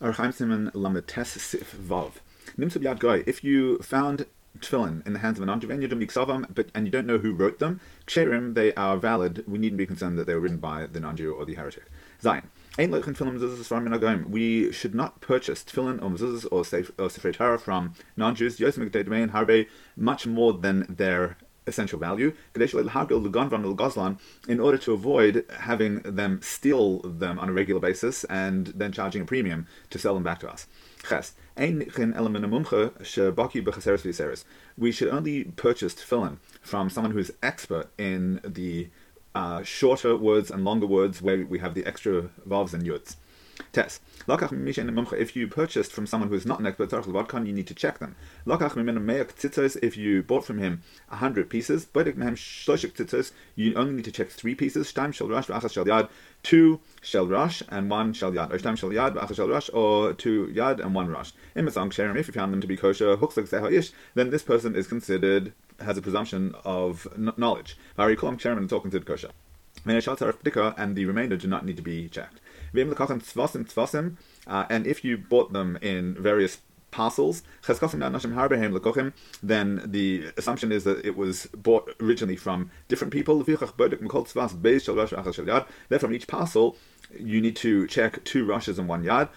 Archaim Simon Lametes Sif Vav. Nimsub Yad Goy, if you found tefillin in the hands of a non-Jew and you but and you don't know who wrote them, ksherim, they are valid. We needn't be concerned that they were written by the non-Jew or the heretic. Zayin. We should not purchase tefillin or mezuzahs or sefer Torah from non-Jews. Harbe much more than their essential value, in order to avoid having them steal them on a regular basis and then charging a premium to sell them back to us. We should only purchase tefillin from someone who is expert in the uh, shorter words and longer words where we have the extra vowels and yuds. Test. If you purchased from someone who is not an expert you need to check them. If you bought from him hundred pieces, you only need to check three pieces. Two shel rush and one shel yad, or shtam shel yad, rush, or two yad and one rush. If you found them to be kosher, then this person is considered has a presumption of knowledge. Talking to kosher. And the remainder do not need to be checked. Uh, and if you bought them in various parcels, then the assumption is that it was bought originally from different people. Therefore, from each parcel, you need to check two rushes and one yad,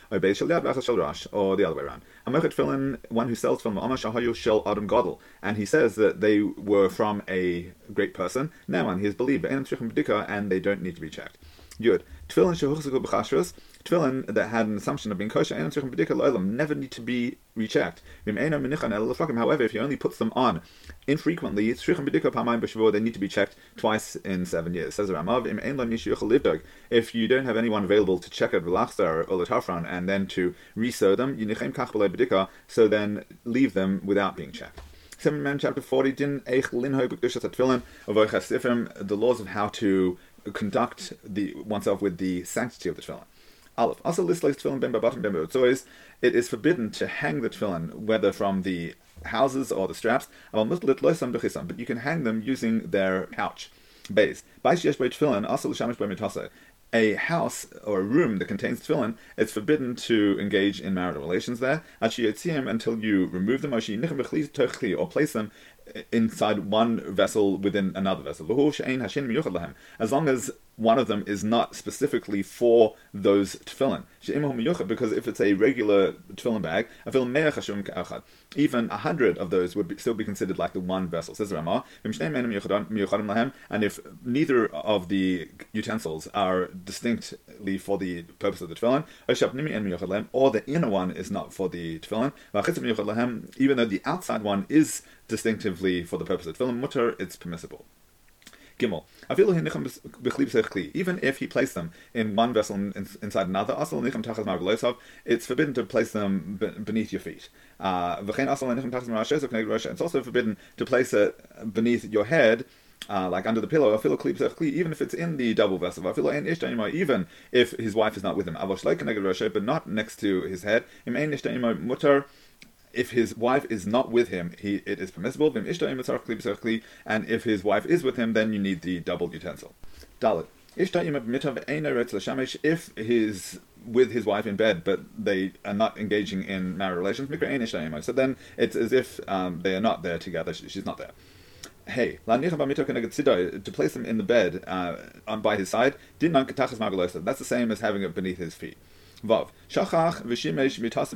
or the other way around. Amochet tefillin, one who sells from Amash Shahayu Shel Adam Godel, and he says that they were from a great person. Now, and he is believed, and they don't need to be checked. Good. Tefillin tefillin that had an assumption of being kosher, and never need to be rechecked. However, if he only puts them on infrequently, they need to be checked twice in seven years. Says Ramav, if you don't have anyone available to check at it, or and then to resew them, so then leave them without being checked. Chapter 40, the laws of how to conduct the oneself with the sanctity of the tefillin. Aleph. Also, list like tefillin ben babatim ben So it is forbidden to hang the tefillin, whether from the houses or the straps. But you can hang them using their pouch. Base. a house or a room that contains tefillin, it's forbidden to engage in marital relations there. Until you remove them, or place them inside one vessel within another vessel. As long as one of them is not specifically for those tefillin. Because if it's a regular tefillin bag, even a hundred of those would be, still be considered like the one vessel. Says Ramah, and if neither of the utensils are distinctly for the purpose of the tefillin, or the inner one is not for the tefillin, even though the outside one is distinctively for the purpose of tefillin mutter, it's permissible. Gimel. Even if he placed them in one vessel inside another, it's forbidden to place them beneath your feet. Uh, it's also forbidden to place it beneath your head. Uh, like under the pillow, even if it's in the double vessel, even if his wife is not with him, but not next to his head if his wife is not with him, he it is permissible. And if his wife is with him, then you need the double utensil. Dalit. If he's with his wife in bed, but they are not engaging in marital relations, so then it's as if um, they are not there together. She's not there. Hey, to place him in the bed uh, on by his side, that's the same as having it beneath his feet. Vav. Shachach v'shimesh mitasa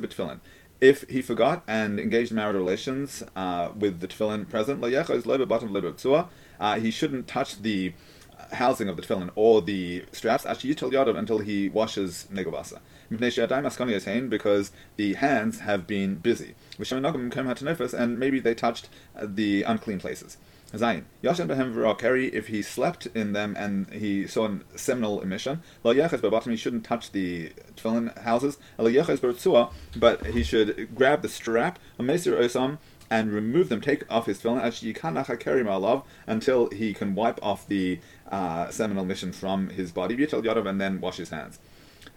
if he forgot and engaged in marital relations uh, with the tefillin present, uh, he shouldn't touch the housing of the tefillin or the straps actually until he washes negobasa. Because the hands have been busy. And maybe they touched the unclean places. Zayin. Yashan behem v'rakeri, if he slept in them and he saw a seminal emission, lo yeches b'batim, he shouldn't touch the tefillin houses, lo yeches but he should grab the strap, mesir osam, and remove them, take off his tefillin, actually yikanacha keri ma'alav, until he can wipe off the uh, seminal emission from his body, v'yitel yadav, and then wash his hands.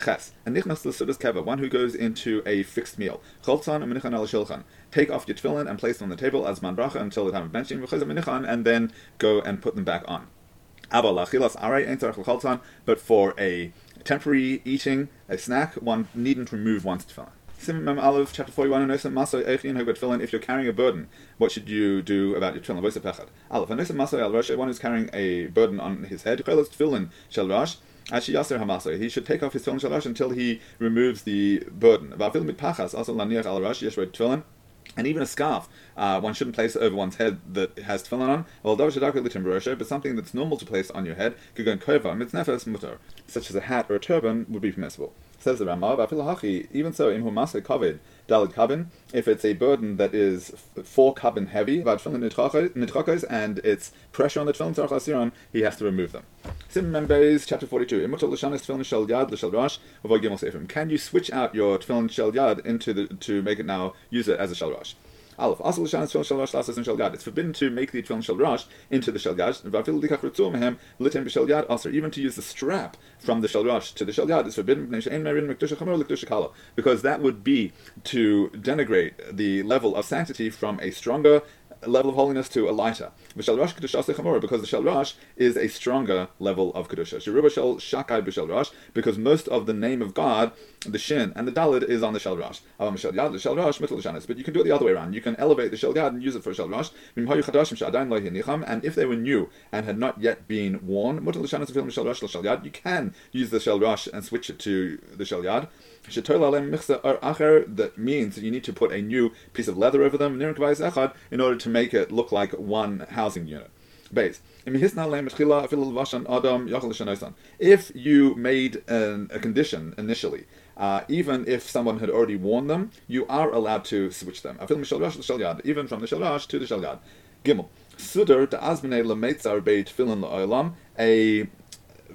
Ches. And nichnas l'sudas keva, one who goes into a fixed meal. Choltzan and al shilchan. Take off your tefillin and place them on the table as man bracha until the time of benching, and then go and put them back on. But for a temporary eating, a snack, one needn't remove one's tefillin. Simon Aleph, chapter 41, Anosim Maso Echin Hogad Tefillin. If you're carrying a burden, what should you do about your tefillin? Voice of Pechad. Aleph, one who's carrying a burden on his head. Chelos Tefillin Shel Rosh. Ashi Yaser Hamaso. He should take off his tefillin Shel Rosh until he removes the burden. Also Laniach Al Yesh Tefillin. And even a scarf, uh, one shouldn't place over one's head that has tefillin on. Well, But something that's normal to place on your head, such as a hat or a turban, would be permissible. Says the Ramav, even so, kovid, dalid kabin, if it's a burden that is four kabin heavy, and it's pressure on the tzarach he has to remove them. Sim Members, chapter 42. Can you switch out your tefillin shel yad into the to make it now use it as a shel rosh? Aleph. It's forbidden to make the tefillin shel rosh into the shel aser. Even to use the strap from the shel rosh to the shel yad is forbidden because that would be to denigrate the level of sanctity from a stronger level of holiness to a lighter. Because the Shalrash is a stronger level of Kedusha. Shakai b'Shalrash, because most of the name of God, the Shin and the Dalid, is on the Shalrash. But you can do it the other way around. You can elevate the Shalgad and use it for Shalrash. And if they were new and had not yet been worn, you can use the Shalrash and switch it to the Shalyad. That means that you need to put a new piece of leather over them in order to make it look like one housing unit. Base. If you made an, a condition initially, uh, even if someone had already worn them, you are allowed to switch them. Even from the shalash to the shalyad. Gimel. A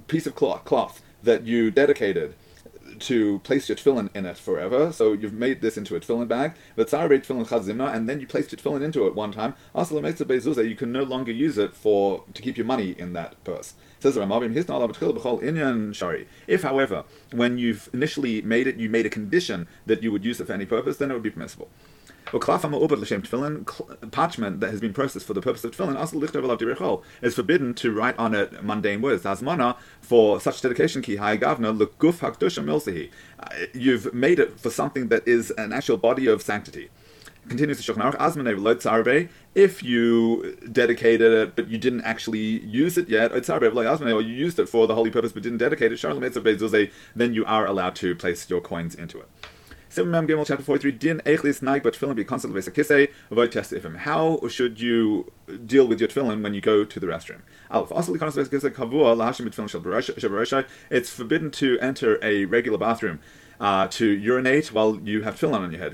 piece of cloth, cloth that you dedicated to place your tefillin in it forever. So you've made this into a tefillin bag. And then you placed your tefillin into it one time. You can no longer use it for to keep your money in that purse. Says the Ramavim, shari. If, however, when you've initially made it, you made a condition that you would use it for any purpose, then it would be permissible. Parchment that has been processed for the purpose of tefillin is forbidden to write on it mundane words. Asmana for such dedication ki gavna lekuf hakdusha milsihi. Uh, you've made it for something that is an actual body of sanctity. Continues the Shulchan Aruch, if you dedicated it but you didn't actually use it yet, or you used it for the holy purpose but didn't dedicate it, then you are allowed to place your coins into it. Simon Gimel chapter 43, Din echlis Naik, but tefillin be constant base kisei, avoid test ifim. How should you deal with your tefillin when you go to the restroom? Alf, also constant base kisei, kavua, lahashim tefillin It's forbidden to enter a regular bathroom uh, to urinate while you have tefillin on your head.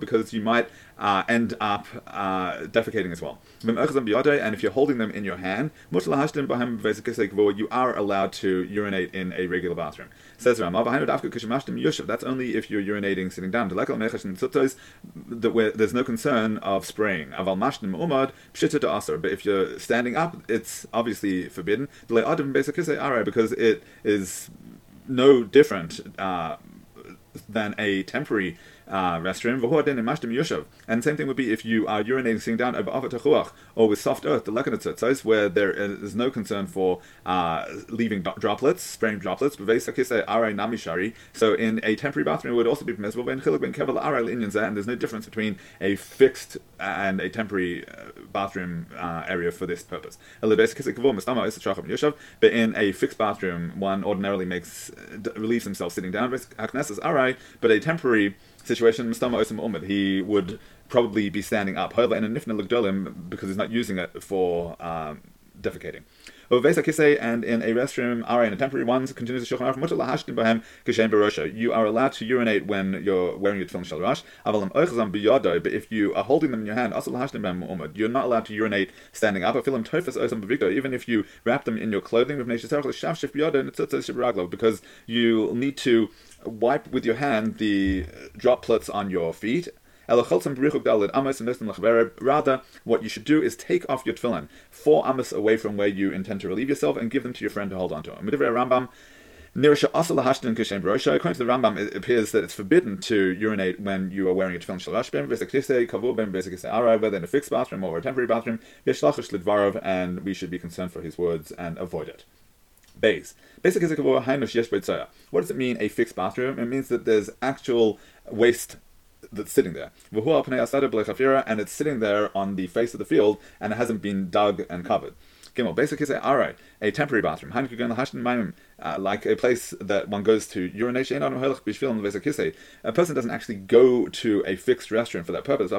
Because you might uh, end up uh, defecating as well. And if you're holding them in your hand, you are allowed to urinate in a regular bathroom. Says Ramav, that's only if you're urinating sitting down. Where there's no concern of spraying. But if you're standing up, it's obviously forbidden. Because it is no different uh, than a temporary uh, restroom. And same thing would be if you are urinating sitting down or with soft earth, the lekanatzitzos, where there is no concern for uh, leaving droplets, spraying droplets. So in a temporary bathroom, it would also be permissible. And there's no difference between a fixed and a temporary uh, bathroom uh, area for this purpose. But in a fixed bathroom, one ordinarily makes relieves himself sitting down. But a temporary situation, Mustama Osama Umid, he would probably be standing up. However, in a nifna lugdolim, because he's not using it for um, defecating. And in a restroom, are in a temporary ones, continues the Shulchan Aruch, You are allowed to urinate when you're wearing your tefillin shel but if you are holding them in your hand, you're not allowed to urinate standing up. Even if you wrap them in your clothing, because you need to wipe with your hand the droplets on your feet. Rather, what you should do is take off your tefillin four amos away from where you intend to relieve yourself and give them to your friend to hold on to. According to the Rambam, it appears that it's forbidden to urinate when you are wearing a tefillin shalash whether in a fixed bathroom or a temporary bathroom, and we should be concerned for his words and avoid it. Basically, what does it mean, a fixed bathroom? It means that there's actual waste that's sitting there. And it's sitting there on the face of the field and it hasn't been dug and covered. Gimel, basically say, all right, a temporary bathroom, uh, like a place that one goes to urinate. A person doesn't actually go to a fixed restroom for that purpose.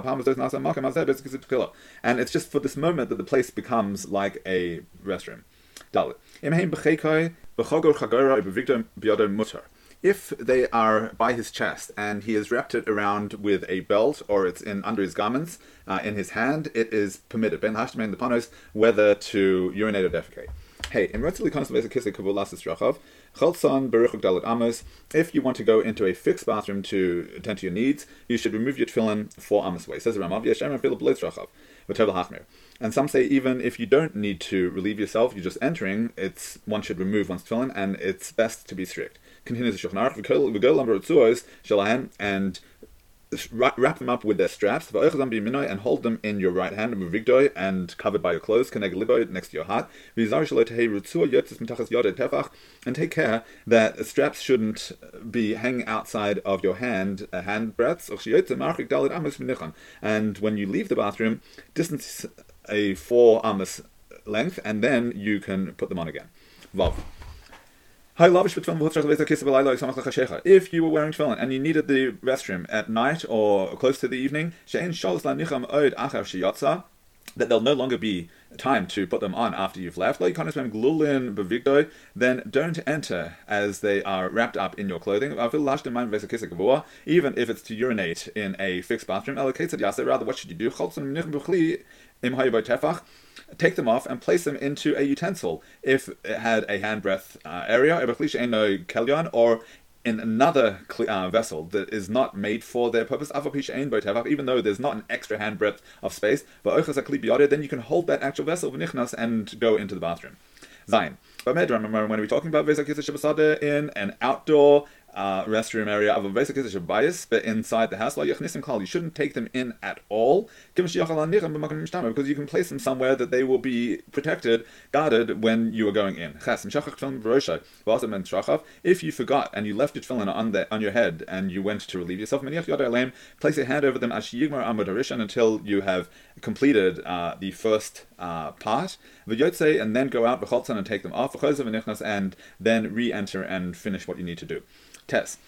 And it's just for this moment that the place becomes like a restroom. If they are by his chest and he has wrapped it around with a belt or it's in under his garments uh, in his hand, it is permitted. Ben Hashtem the panos whether to urinate or defecate. Hey, in Retzili Conservation Kisik Kabulasis Rachov, Chalson Baruch Dalit Amos, if you want to go into a fixed bathroom to attend to your needs, you should remove your tefillin four Amos away. Says Ramav Yeshem Philip Blitz Rachov. And some say even if you don't need to relieve yourself, you're just entering, it's one should remove one's tefillin, and it's best to be strict. Continues the Shulchan Aruch, and wrap them up with their straps. And hold them in your right hand and covered by your clothes. Next to your heart. And take care that the straps shouldn't be hanging outside of your hand uh, hand breadths and when you leave the bathroom distance a four amos length and then you can put them on again. Vav. If you were wearing tefillin and you needed the restroom at night or close to the evening, that there'll no longer be time to put them on after you've left, then don't enter as they are wrapped up in your clothing. Even if it's to urinate in a fixed bathroom, rather, what should you do? Take them off and place them into a utensil if it had a handbreadth uh, area, or in another uh, vessel that is not made for their purpose, even though there's not an extra handbreadth of space, then you can hold that actual vessel and go into the bathroom. Zain. When we're talking about in an outdoor uh, restroom area of a basic bias, but inside the house, you shouldn't take them in at all, because you can place them somewhere that they will be protected, guarded when you are going in. If you forgot and you left your tefillin on the, on your head and you went to relieve yourself, place your hand over them until you have completed uh, the first uh, part, and then go out and take them off, and then re-enter and finish what you need to do. Test.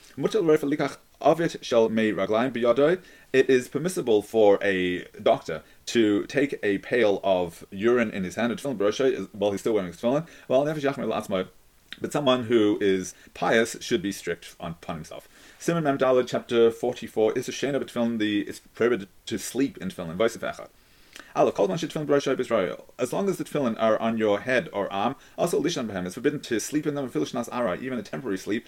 It is permissible for a doctor to take a pail of urine in his hand while he's still wearing his tefillin. Well, but someone who is pious should be strict on, upon himself. Simon Memdalad, chapter 44, is a shame of tefillin, the, it's prohibited to sleep in tefillin. Versa. As long as the tefillin are on your head or arm, also lishan behem. It's forbidden to sleep in them filishnas ara, even a temporary sleep.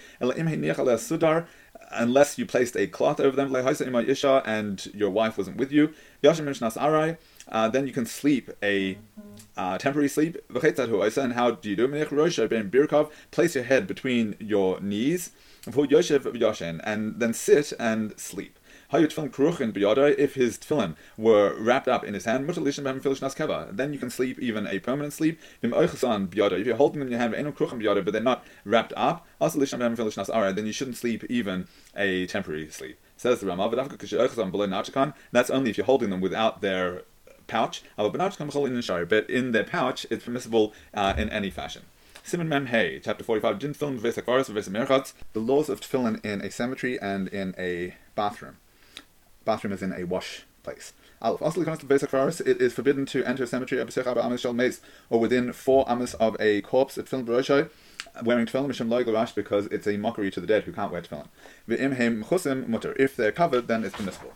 unless you placed a cloth over them, and your wife wasn't with you. Yashim uh, then you can sleep a uh, temporary sleep. And how do you do it? Place your head between your knees, and then sit and sleep if his tefillin were wrapped up in his hand, then you can sleep even a permanent sleep. If you're holding them in your hand, but they're not wrapped up, then you shouldn't sleep even a temporary sleep. Says the Ramav, that's only if you're holding them without their pouch. But in their pouch, it's permissible uh, in any fashion. Simon Mem Hey, chapter 45, Din Film The laws of tefillin in a cemetery and in a bathroom bathroom is in a wash place. Also, comes to basic faris, it is forbidden to enter a cemetery or within four amas of a corpse at film wearing tefillin mishum loy garash because it's a mockery to the dead who can't wear tefillin. Mutter. If they're covered, then it's permissible.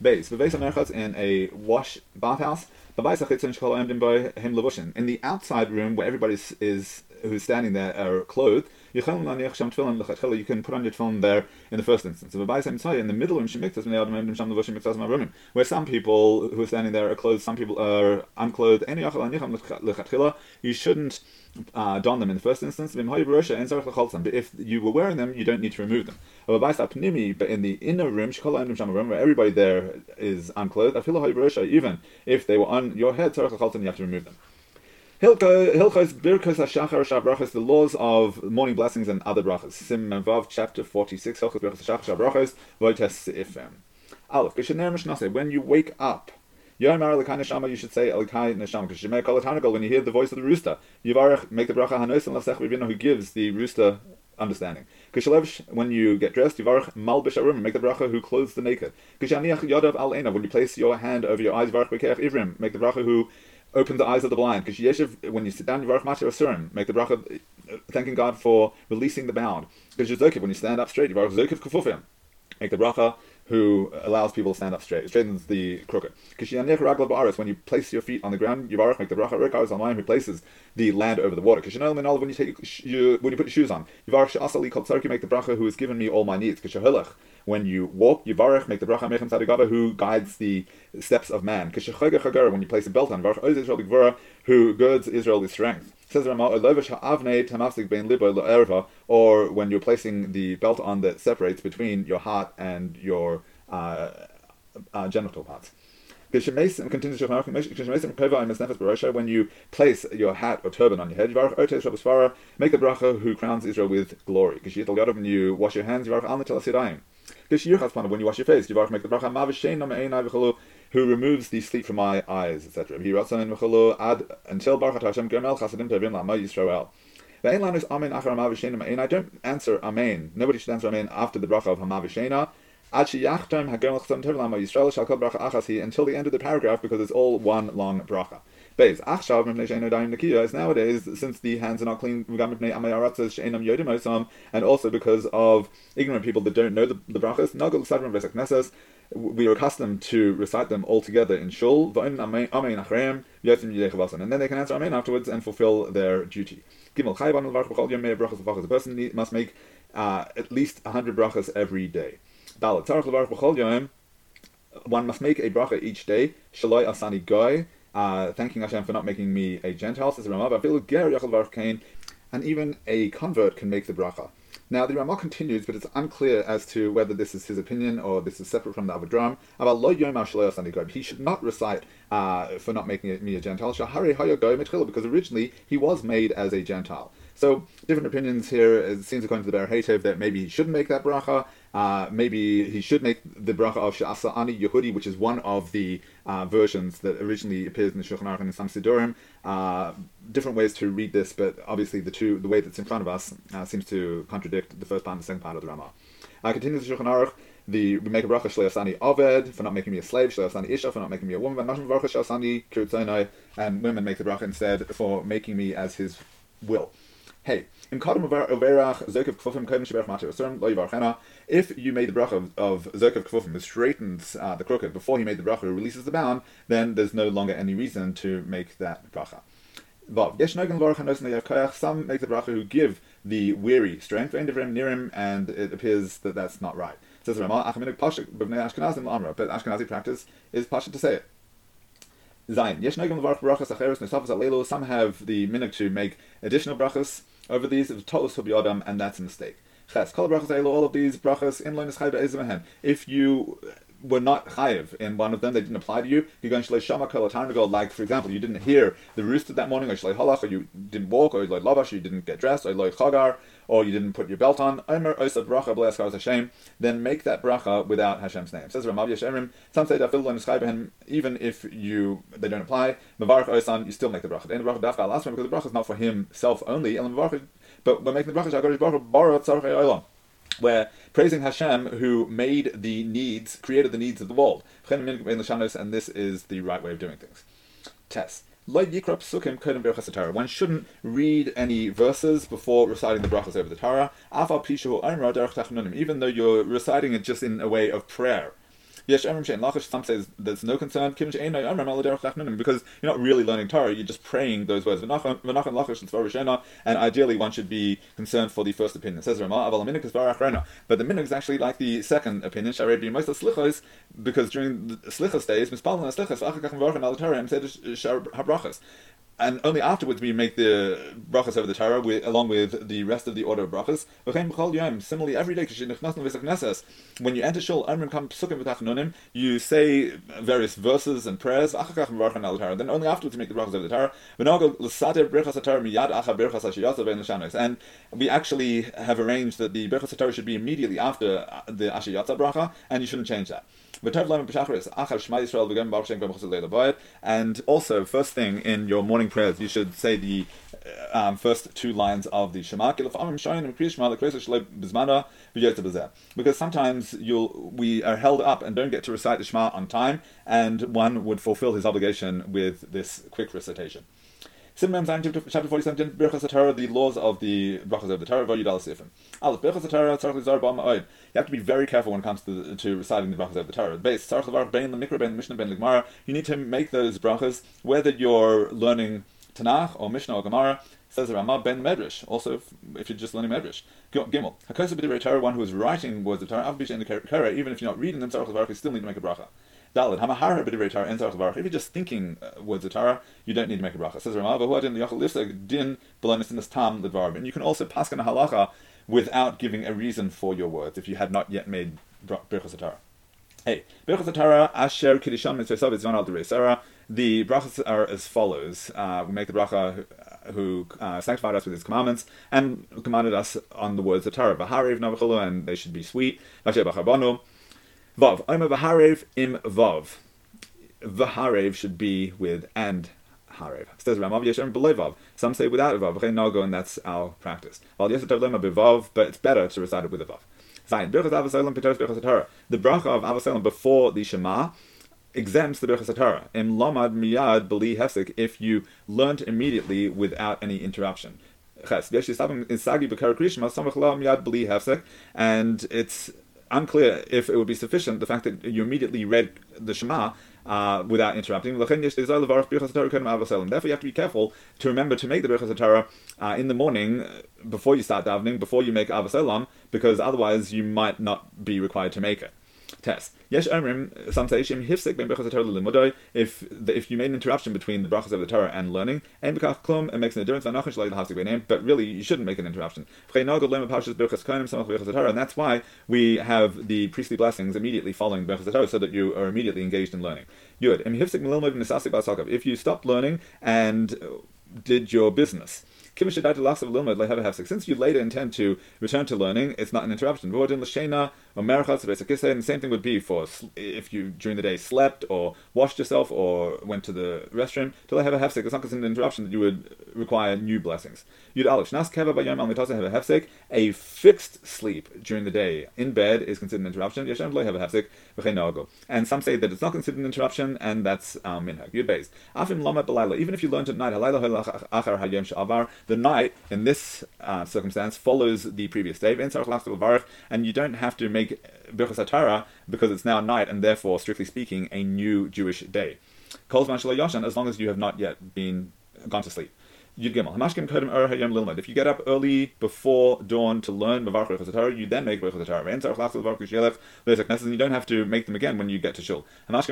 Base. V'beis in a wash bathhouse. In the outside room where everybody is who's standing there are clothed, you can put on your tefillin there in the first instance. In the middle room, where some people who are standing there are clothed, some people are unclothed. You shouldn't uh, don them in the first instance. But if you were wearing them, you don't need to remove them. But in the inner room, where everybody there is unclothed, even if they were on your head, you have to remove them. Hilchos Birkos Hashachar Shabrachos, the laws of morning blessings and other brachos. Sim Vav, chapter 46, Hilchos Birkos Hashachar Shabrachos, Voites Ifem. Aleph, Kishaner Mishnase, when you wake up, Yomar Elikai Neshama, you should say Elikai Neshama, Shemek Kol when you hear the voice of the rooster. Yivarech, make the bracha Hanos and Lasech Rivino, who gives the rooster understanding. Kishalevsh, when you get dressed, Yivarech Malbish Arum, make the bracha who clothes the naked. Kishaniach Yodav Al Ena, when you place your hand over your eyes, Yivarech Bekeach Ivrim, make the bracha who open the eyes of the blind. Because Yeshiv, when you sit down, Yivarech Matir Asurim, make the bracha uh, thanking God for releasing the bound. Because Zokiv, when you stand up straight, you Yivarech Zokiv Kufufim, make the bracha who allows people to stand up straight, straightens the crooked. When you place your feet on the ground, Yivarach make the bracha Rikar online who places the land over the water. When you take you, when you put your shoes on, Yivarach Asali called Tzarki make the bracha who has given me all my needs. When you walk, Yivarach make the bracha Mechem Tzadikava who guides the steps of man. When you place a belt on, who girds Israel with strength. Says Rama, or when you're placing the belt on that separates between your heart and your uh, uh, genital parts. When you place your hat or turban on your head, make a bracha who crowns Israel with glory. When you wash your hands, when you wash your face, make the bracha who removes the sleep from my eyes, etc. He writes on ad until Baruch Hashem Gemel Chasadim Tevim Lama Yisrael. And I don't answer Amen. Nobody should answer Amen after the bracha of Hamavishena. Until the end of the paragraph because it's all one long bracha. Is nowadays since the hands are not clean and also because of ignorant people that don't know the, the brachas we are accustomed to recite them all together in shul, and then they can answer amen afterwards and fulfill their duty. A person must make uh, at least 100 brachas every day. One must make a bracha each day. Shaloi asani goy, uh, thanking Hashem for not making me a Gentile, says Ramah. And even a convert can make the bracha. Now, the Ramah continues, but it's unclear as to whether this is his opinion or this is separate from the yom He should not recite uh, for not making me a Gentile. Because originally he was made as a Gentile. So different opinions here. It seems according to the Heitev that maybe he shouldn't make that bracha. Uh, maybe he should make the bracha of Sha'asa Ani Yehudi, which is one of the uh, versions that originally appears in the Shulchan Aruch and some Sidurim. Uh, different ways to read this, but obviously the two, the way that's in front of us, uh, seems to contradict the first part and the second part of the Ramah. Uh, continues the Shulchan Aruch. The we make a bracha shleasani aved for not making me a slave, shleasani isha for not making me a woman, and women make the bracha instead for making me as his will. Hey, if you made the bracha of, of Kfufim, who straightens uh, the crooked before he made the bracha, releases the bound, then there's no longer any reason to make that bracha. Some make the bracha who give the weary strength, and it appears that that's not right. Says Ramah, but Ashkenazi practice is pasha to say it. Zayin. Some have the minhag to make additional brachas over these of Tolos Adam, and that's a mistake. Ches, all of these brachas in If you were not chayiv in one of them, they didn't apply to you. You're going to shama kol time ago. Like for example, you didn't hear the rooster that morning, or shlei halach, or you didn't walk, or like lavash, or you didn't get dressed, or like chagar, or you didn't put your belt on. Omer osa bracha b'leaskar Hashem. Then make that bracha without Hashem's name. Says Ramav Yeshemrim. Some say that even if you they don't apply. Mavarach osan, you still make the bracha. The bracha dafka last because the bracha is not for himself only. But we're making the bracha shagarish bracha bara tzarchei where praising Hashem who made the needs, created the needs of the world. And this is the right way of doing things. Test. One shouldn't read any verses before reciting the brachas over the Torah, even though you're reciting it just in a way of prayer. Yes, some says there's no concern because you're not really learning Torah, you're just praying those words. And ideally, one should be concerned for the first opinion. Says but the minhag is actually like the second opinion. Because during the slichas days, and only afterwards we make the brachas over the Torah along with the rest of the order of brachas. Similarly, every day when you enter shul, you say various verses and prayers. Then only afterwards you make the brachas over the Torah. And we actually have arranged that the brachas Torah should be immediately after uh, the Asher Yatzar bracha, and you shouldn't change that. And also, first thing in your morning prayers, you should say the uh, um, first two lines of the Shema. Because sometimes you'll we are held up and don't get to recite the Shema on time, and one would fulfill his obligation with this quick recitation. Simon chapter 47, Birchas Torah, the laws of the Brachas of the Torah, Vayud Sifim. Aleph, Torah, Tzarech Lizar Ba'am You have to be very careful when it comes to, to reciting the Brachas of the Torah. Base, Tzarech Levar, Bein, the Mikra, the Mishnah, Bein, the. You need to make those Brachas, whether you're learning Tanakh or Mishnah or Gemara, says the Ramah ben Medrash. Also, if, you're just learning Medrash. Gimel. Hakosa b'divrei Torah, one who is writing words of Torah, avbish in the Kara, even if you're not reading them, Tzarech Levar, you still need to make a bracha. Dalid, Hamahara b'divrei Torah and If you're just thinking uh, words of Torah, you don't need to make a bracha. Says the Ramah, but din liyachal lifsek din belonis in tam ledvarim. And you can also pass on a halacha without giving a reason for your words if you had not yet made brachas Torah. Hey, brachas Torah asher kiddisham mitzvah it's al Sarah. The brachas are as follows. Uh, we make the bracha who uh, sanctified us with his commandments and commanded us on the words of Torah. Vaharev, Navaholo, and they should be sweet. Vav. Omer v'harev im vav. V'harev should be with and harev. Says Ramav Yeshem below vav. Some say without a vav. Nago, and that's our practice. But it's better to recite it with a vav. Zayin. Birchas Birchas Torah. The bracha of Ahavas Olam before the Shema exempts the Birchas Torah. Im lamad miyad beli hefsek if you learnt immediately without any interruption. And it's unclear if it would be sufficient the fact that you immediately read the Shema uh, without interrupting. Therefore, you have to be careful to remember to make the Birchas Torah uh, in the morning before you start davening, before you make Ahavas Olam, because otherwise you might not be required to make it test. Yesh Omrim, some say Shim Hifsik ben Brachas Torah Limudoi. If if you made an interruption between the brachas of the Torah and learning, and Bekach Klum, it makes an difference. But really you shouldn't make an interruption. And that's why we have the priestly blessings immediately following the brachas Torah, so that you are immediately engaged in learning. Yud. If you stopped learning and did your business. Since you later intend to return to learning, it's not an interruption. And the same thing would be for if you during the day slept or washed yourself or went to the restroom. Till I have a hefsek, it's not considered an interruption that you would require new blessings. You'd have A fixed sleep during the day in bed is considered an interruption. And some say that it's not considered an interruption, and that's um, minhag. Yud based. Even if you learned at night, the night in this uh, circumstance follows the previous day, and you don't have to make Birchas Torah because it's now night and therefore, strictly speaking, a new Jewish day. As long as you have not yet been gone to sleep. If you get up early before dawn to learn you then make Rechaz Torah. And you don't have to make them again when you get to Shul. If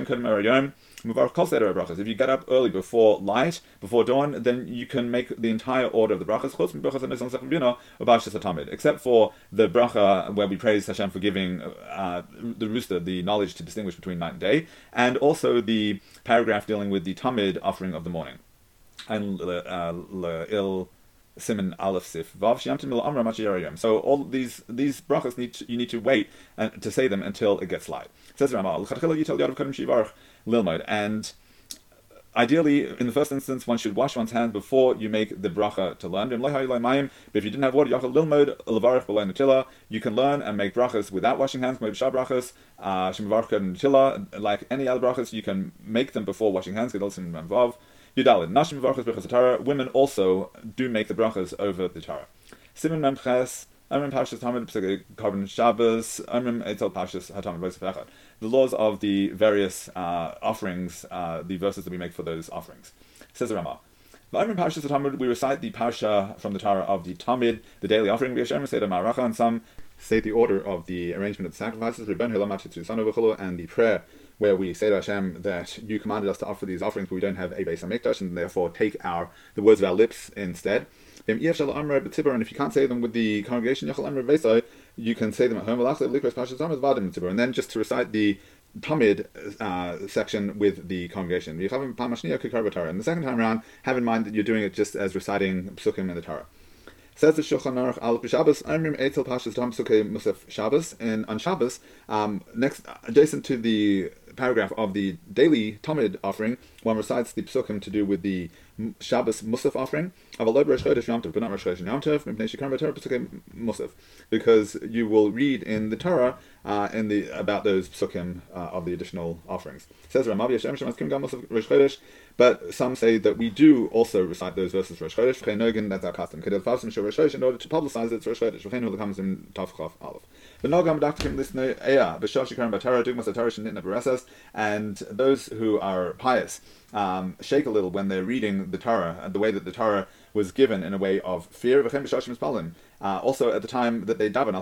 you get up early before light, before dawn, then you can make the entire order of the Brachas. Except for the Bracha where we praise Hashem for giving uh, the rooster the knowledge to distinguish between night and day, and also the paragraph dealing with the Tamid offering of the morning and il simin aleph sif vav il amra machiyariyim. So all these these brachas need to, you need to wait and to say them until it gets light. Says Ramal lilmod and ideally, in the first instance, one should wash one's hands before you make the bracha to learn. But if you didn't have water, you can learn and make brachas without washing hands. brachas, uh, like any other brachas, you can make them before washing hands. Yudalid, Nashim Varchas Brachas Torah. Women also do make the brachas over the Torah. Simon Memches, Amrim Pashas Tamid Psik Carbon Shabbos, Amrim Etzel Pashas Hatamid Echad. The laws of the various uh, offerings, uh, the verses that we make for those offerings. Says the Ramah. V'amrim Pashas Tamid, we recite the Pasha from the Torah of the Tamid, the daily offering. Say the Maracha, and some state the order of the arrangement of the sacrifices, and the prayer where we say to Hashem that you commanded us to offer these offerings, but we don't have a base Hamikdash, and therefore take our the words of our lips instead. And if you can't say them with the congregation, you can say them at home. And then just to recite the Tamid uh, section with the congregation. And the second time around, have in mind that you're doing it just as reciting psukim in the Torah. Says the Shulchan Aruch al Shabbos, Amrim Eitel Pashas Dam Sukkei Musaf Shabbos, and on Shabbos, um, next adjacent to the paragraph of the daily Tamid offering, one recites the psukim to do with the Shabbos Musaf offering. Because you will read in the Torah uh, in the about those psukim uh, of the additional offerings. It says but some say that we do also recite those verses Rosh Chodesh. That's our custom. In order to publicize it, Rosh Chodesh. And those who are pious um, shake a little when they're reading the Torah and the way that the Torah was given in a way of fear. Uh, also, at the time that they daven,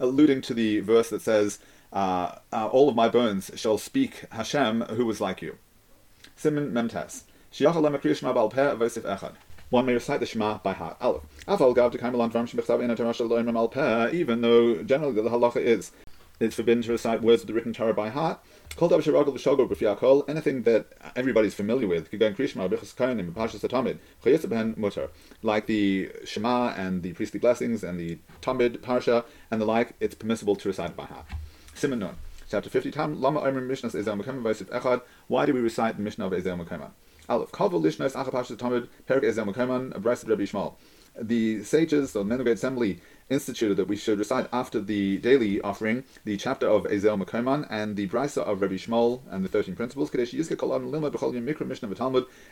alluding to the verse that says, uh, uh, "All of my bones shall speak Hashem, who was like you." Simon Memtes. One may recite the Shema by heart. Even though generally the halacha is it's forbidden to recite words of the written Torah by heart. Anything that everybody's familiar with, like the Shema and the priestly blessings and the Tamid Parsha and the like, it's permissible to recite by heart. Chapter 50, Why do we recite the Mishnah of Ezel Mekema? Aleph. Perik Abrais Rabbi. The sages, the Men of Assembly, instituted that we should recite after the daily offering the chapter of Ezel Mekoman and the brisa of Rabbi Shmuel and the thirteen principles.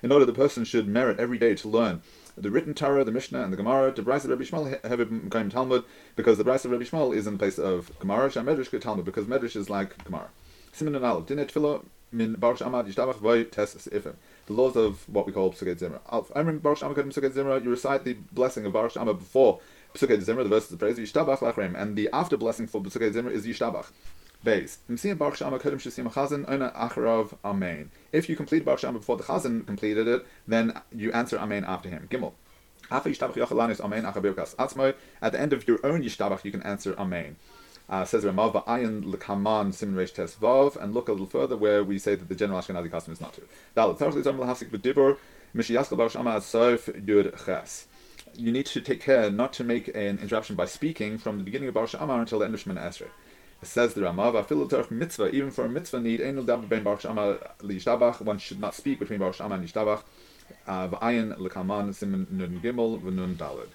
In order the person should merit every day to learn the written Torah, the Mishnah, and the Gemara. The brisa of Rabbi Shmuel have Mekoyim Talmud because the brisa of Rabbi Shmuel is in the place of Gemara. Sham Medrash Talmud because Medrash is like Gemara. Siman and Aleph. Dinet Tefillah min Baruch Amad Yishtabach Voy Tes Ifim the laws of what we call Psuket Zimra. I remember Baruch Shama Psuket Zimra, you recite the blessing of Baruch Shama before Psuket Zimra, the verses of praise, Yishtabach Lachrem, and the after blessing for Psuket Zimra is Yishtabach. Base. If you complete Baruch Shama before the Chazan completed it, then you answer Amen after him. Gimel. At the end of your own Yishtabach, you can answer Amen. Uh, says Ramav, Ayin Lekaman Simin Reish Tes and look a little further where we say that the general Ashkenazi custom is not to. You need to take care not to make an interruption by speaking from the beginning of Baruch Amar until the end of Shemoneh Esrei. It says the Ramav, mitzvah, even for a mitzvah need, one should not speak between Baruch Amar and Yishtabach. Uh, V'ayin lekaman simin nun gimel v'nun dalid.